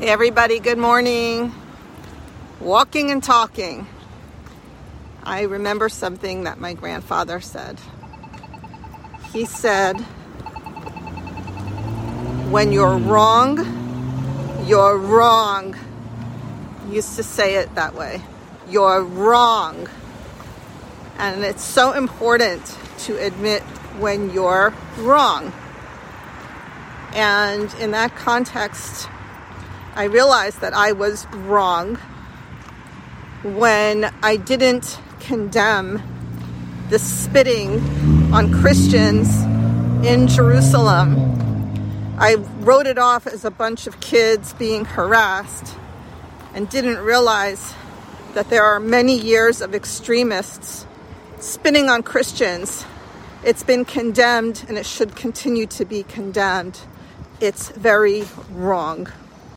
Hey, everybody, good morning. Walking and talking. I remember something that my grandfather said. He said, When you're wrong, you're wrong. He used to say it that way. You're wrong. And it's so important to admit when you're wrong. And in that context, I realized that I was wrong when I didn't condemn the spitting on Christians in Jerusalem. I wrote it off as a bunch of kids being harassed and didn't realize that there are many years of extremists spitting on Christians. It's been condemned and it should continue to be condemned. It's very wrong.